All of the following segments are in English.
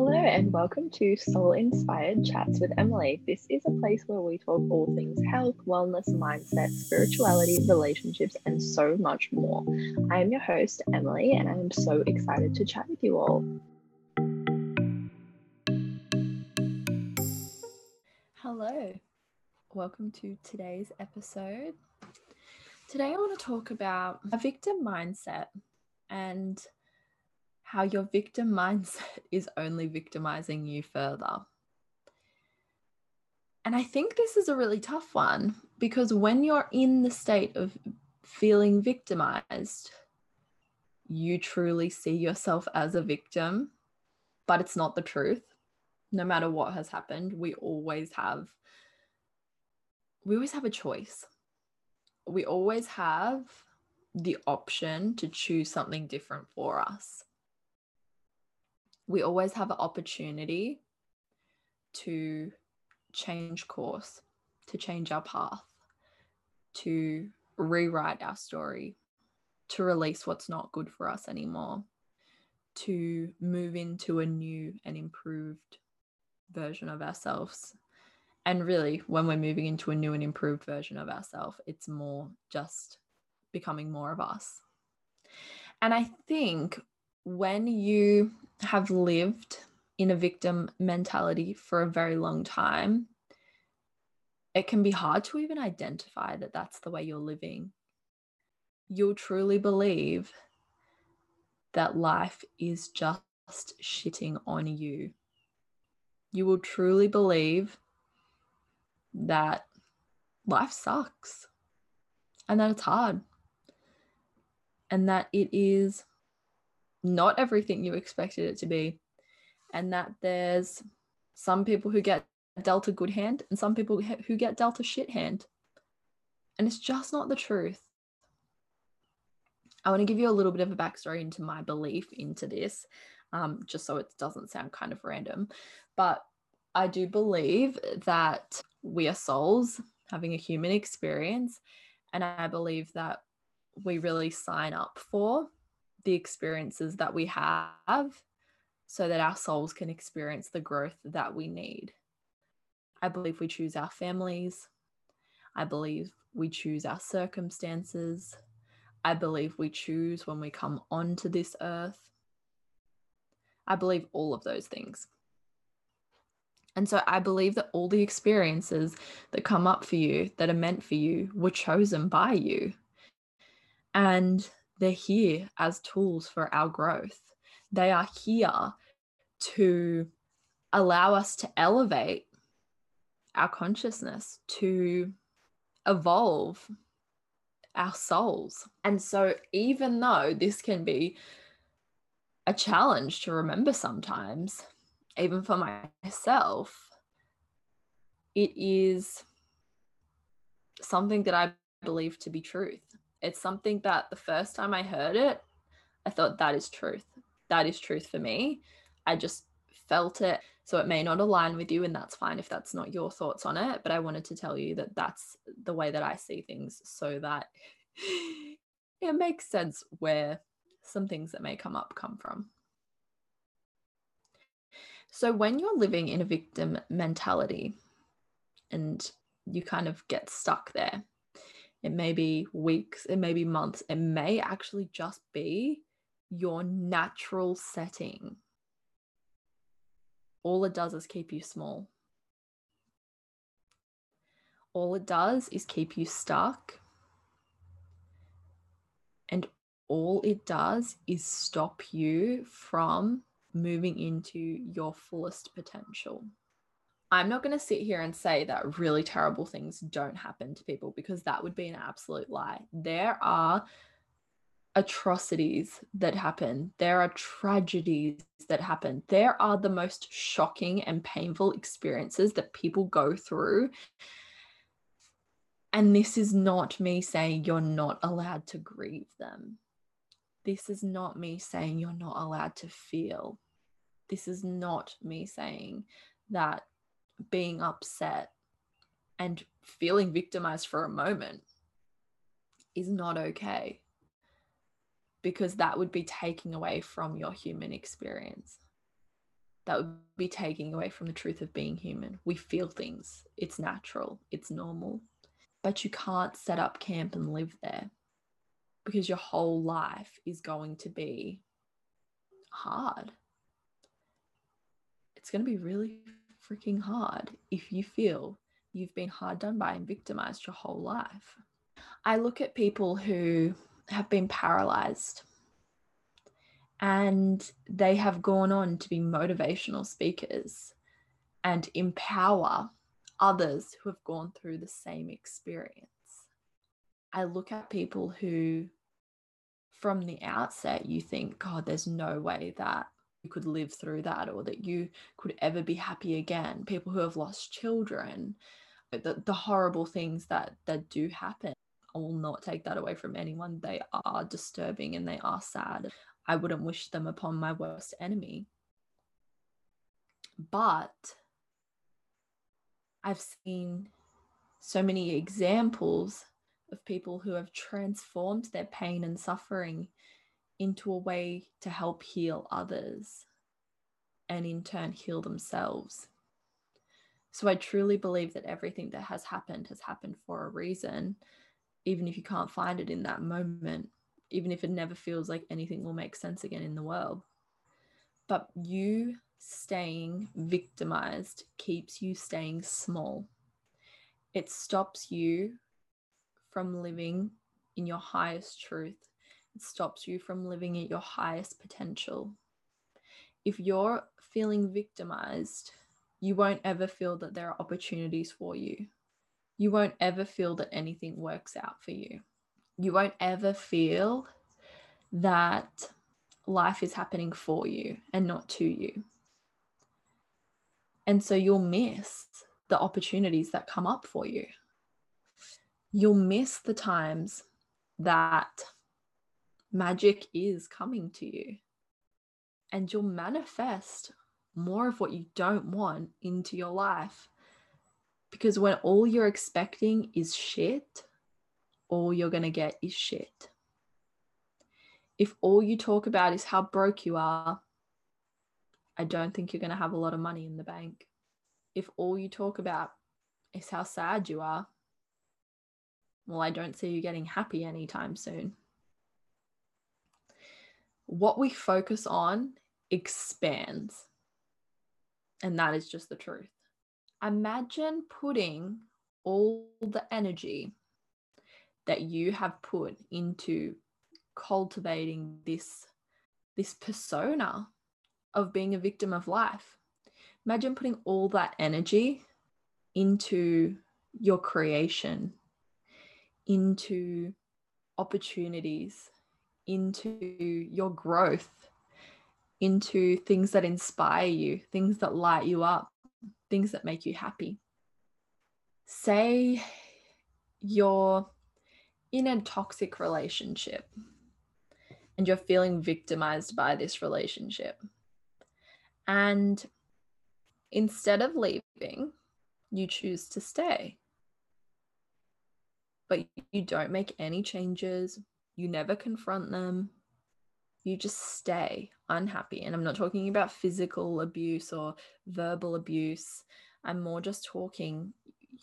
Hello, and welcome to Soul Inspired Chats with Emily. This is a place where we talk all things health, wellness, mindset, spirituality, relationships, and so much more. I am your host, Emily, and I am so excited to chat with you all. Hello, welcome to today's episode. Today, I want to talk about a victim mindset and how your victim mindset is only victimizing you further. And I think this is a really tough one because when you're in the state of feeling victimized, you truly see yourself as a victim, but it's not the truth. No matter what has happened, we always have we always have a choice. We always have the option to choose something different for us we always have an opportunity to change course, to change our path, to rewrite our story, to release what's not good for us anymore, to move into a new and improved version of ourselves. And really, when we're moving into a new and improved version of ourselves, it's more just becoming more of us. And I think when you have lived in a victim mentality for a very long time, it can be hard to even identify that that's the way you're living. You'll truly believe that life is just shitting on you. You will truly believe that life sucks and that it's hard and that it is not everything you expected it to be, and that there's some people who get dealt a good hand and some people who get dealt a shit hand. And it's just not the truth. I want to give you a little bit of a backstory into my belief into this, um, just so it doesn't sound kind of random. But I do believe that we are souls having a human experience. And I believe that we really sign up for the experiences that we have so that our souls can experience the growth that we need. I believe we choose our families. I believe we choose our circumstances. I believe we choose when we come onto this earth. I believe all of those things. And so I believe that all the experiences that come up for you, that are meant for you, were chosen by you. And they're here as tools for our growth. They are here to allow us to elevate our consciousness, to evolve our souls. And so, even though this can be a challenge to remember sometimes, even for myself, it is something that I believe to be truth it's something that the first time I heard it, I thought that is truth. That is truth for me. I just felt it. So it may not align with you, and that's fine if that's not your thoughts on it. But I wanted to tell you that that's the way that I see things so that it makes sense where some things that may come up come from. So when you're living in a victim mentality and you kind of get stuck there, it may be weeks, it may be months, it may actually just be your natural setting. All it does is keep you small. All it does is keep you stuck. And all it does is stop you from moving into your fullest potential. I'm not going to sit here and say that really terrible things don't happen to people because that would be an absolute lie. There are atrocities that happen, there are tragedies that happen, there are the most shocking and painful experiences that people go through. And this is not me saying you're not allowed to grieve them. This is not me saying you're not allowed to feel. This is not me saying that being upset and feeling victimized for a moment is not okay because that would be taking away from your human experience. that would be taking away from the truth of being human. We feel things, it's natural, it's normal, but you can't set up camp and live there because your whole life is going to be hard. It's going to be really freaking hard if you feel you've been hard done by and victimized your whole life. I look at people who have been paralyzed and they have gone on to be motivational speakers and empower others who have gone through the same experience. I look at people who, from the outset, you think, God, there's no way that could live through that or that you could ever be happy again. People who have lost children, uh, the, the horrible things that that do happen. I will not take that away from anyone. They are disturbing and they are sad. I wouldn't wish them upon my worst enemy. But I've seen so many examples of people who have transformed their pain and suffering into a way to help heal others and in turn heal themselves. So I truly believe that everything that has happened has happened for a reason, even if you can't find it in that moment even if it never feels like anything will make sense again in the world. But you staying victimized keeps you staying small. It stops you from living in your highest truth. Stops you from living at your highest potential. If you're feeling victimized, you won't ever feel that there are opportunities for you. You won't ever feel that anything works out for you you won't ever feel that life is happening for you and not to you. And so you'll miss the opportunities that come up for you. You'll miss the times that magic is coming to you. And you'll manifest more of what you don't want into your life. Because when all you're expecting is shit, all you're going to get is shit. If all you talk about is how broke you are, I don't think you're going to have a lot of money in the bank. If all you talk about is how sad you are, well, I don't see you getting happy anytime soon. What we focus on expands. And that is just the truth. Imagine putting all the energy that you have put into cultivating this this persona of being a victim of life imagine putting all that energy into your creation into opportunities into your growth into things that inspire you things that light you up things that make you happy say you're in a toxic relationship and you're feeling victimized by this relationship. And instead of leaving, you choose to stay. But you don't make any changes, you never confront them. You just stay unhappy. And I'm not talking about physical abuse or verbal abuse. I'm more just talking,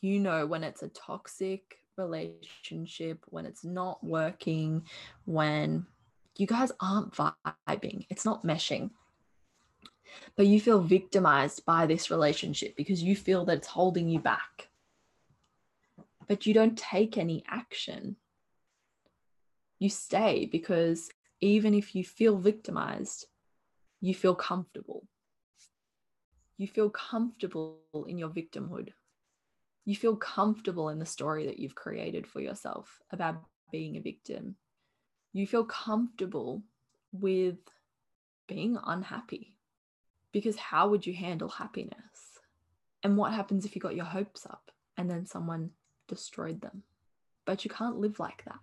you know, when it's a toxic relationship, when it's not working, when you guys aren't vibing, it's not meshing. But you feel victimized by this relationship because you feel that it's holding you back. But you don't take any action. You stay because even if you feel victimized, you feel comfortable. You feel comfortable in your victimhood you feel comfortable in the story that you've created for yourself about being a victim. You feel comfortable with being unhappy because how would you handle happiness? And what happens if you got your hopes up and then someone destroyed them? But you can't live like that.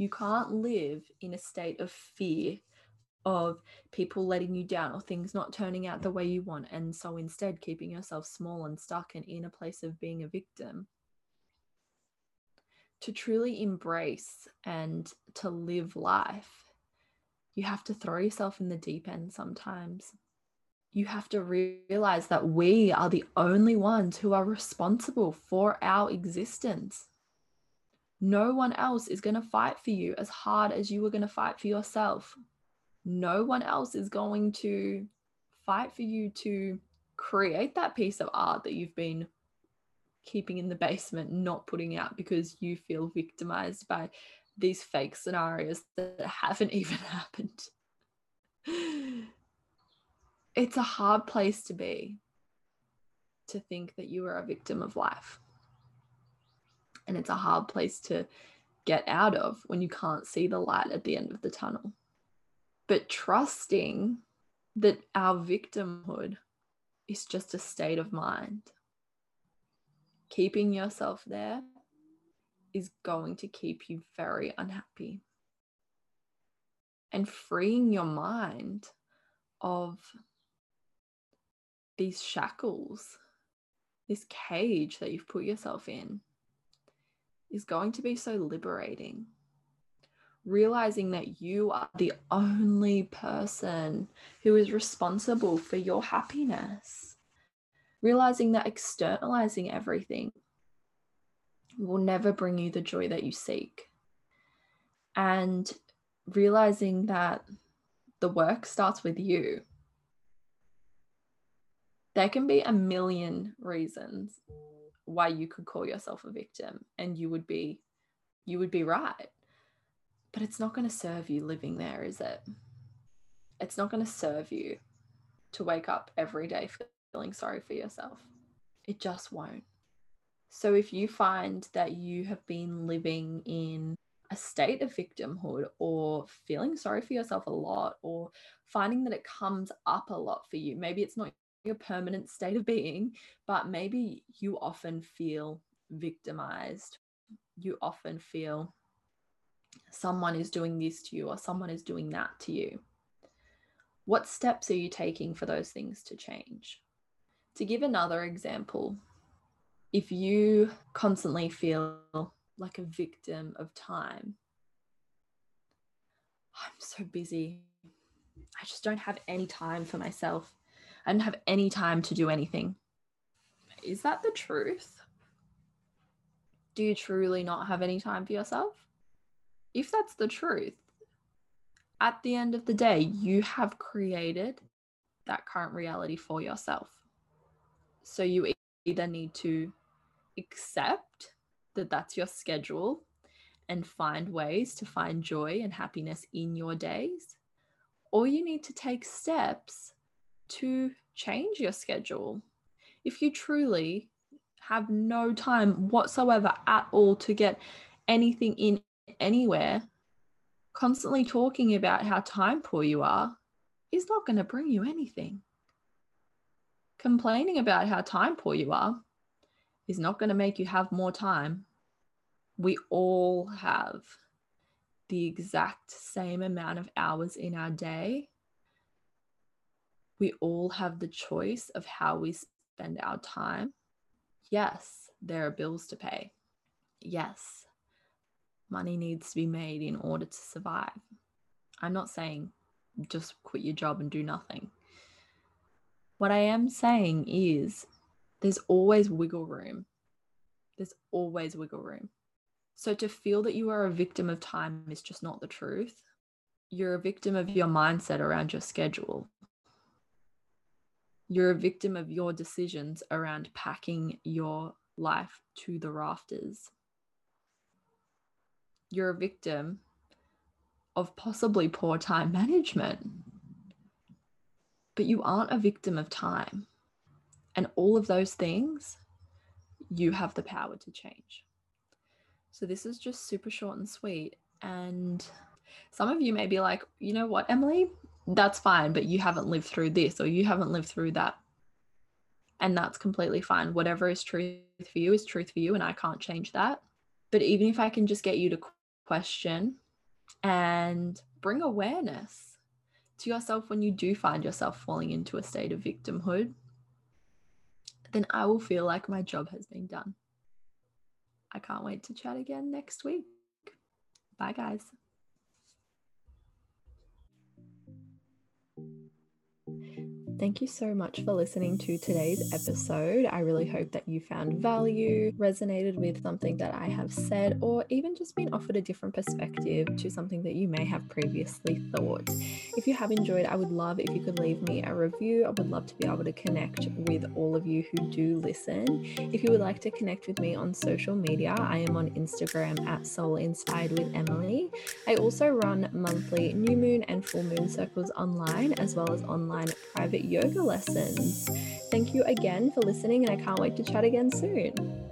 You can't live in a state of fear of people letting you down or things not turning out the way you want. And so instead, keeping yourself small and stuck and in a place of being a victim. To truly embrace and to live life, you have to throw yourself in the deep end sometimes. you have to realize that we are the only ones who are responsible for our existence. No one else is going to fight for you as hard as you were going to fight for yourself. No one else is going to fight for you to create that piece of art that you've been keeping in the basement, not putting out because you feel victimized by these fake scenarios that haven't even happened. It's a hard place to be to think that you are a victim of life. And it's a hard place to get out of when you can't see the light at the end of the tunnel. But trusting that our victimhood is just a state of mind. Keeping yourself there is going to keep you very unhappy. And freeing your mind of these shackles, this cage that you've put yourself in, is going to be so liberating. Realizing that you are the only person who is responsible for your happiness. Realizing that externalizing everything will never bring you the joy that you seek. And realizing that the work starts with you there can be a million reasons why you could call yourself a victim and you would be you would be right. But it's not going to serve you living there is it? It's not going to serve you to wake up every day feeling sorry for yourself. It just won't. So if you find that you have been living in a state of victimhood or feeling sorry for yourself a lot or finding that it comes up a lot for you maybe it's not a permanent state of being, but maybe you often feel victimized. You often feel someone is doing this to you or someone is doing that to you. What steps are you taking for those things to change? To give another example, if you constantly feel like a victim of time, I'm so busy. I just don't have any time for myself. I didn't have any time to do anything. Is that the truth? Do you truly not have any time for yourself? If that's the truth, at the end of the day, you have created that current reality for yourself. So you either need to accept that that's your schedule and find ways to find joy and happiness in your days, or you need to take steps to change your schedule. If you truly have no time whatsoever at all to get anything in anywhere, constantly talking about how time poor you are is not going to bring you anything. Complaining about how time poor you are is not going to make you have more time. We all have the exact same amount of hours in our day we all have the choice of how we spend our time. Yes, there are bills to pay. Yes, money needs to be made in order to survive. I'm not saying just quit your job and do nothing. What I am saying is there's always wiggle room. There's always wiggle room. So to feel that you are a victim of time is just not the truth. You're a victim of your mindset around your schedule. You're a victim of your decisions around packing your life to the rafters. You're a victim of possibly poor time management. But you aren't a victim of time. And all of those things, you have the power to change. So this is just super short and sweet. And some of you may be like, you know what, Emily? That's fine, but you haven't lived through this or you haven't lived through that. And that's completely fine. Whatever is truth for you is truth for you, and I can't change that. But even if I can just get you to question and bring awareness to yourself when you do find yourself falling into a state of victimhood, then I will feel like my job has been done. I can't wait to chat again next week. Bye, guys. Thank you so much for listening to today's episode. I really hope that you found value, resonated with something that I have said, or even just been offered a different perspective to something that you may have previously thought. If you have enjoyed, I would love if you could leave me a review. I would love to be able to connect with all of you who do listen. If you would like to connect with me on social media, I am on Instagram at Soul Inspired with Emily. I also run monthly new moon and full moon circles online, as well as online private yoga lessons. Thank you again for listening, and I can't wait to chat again soon.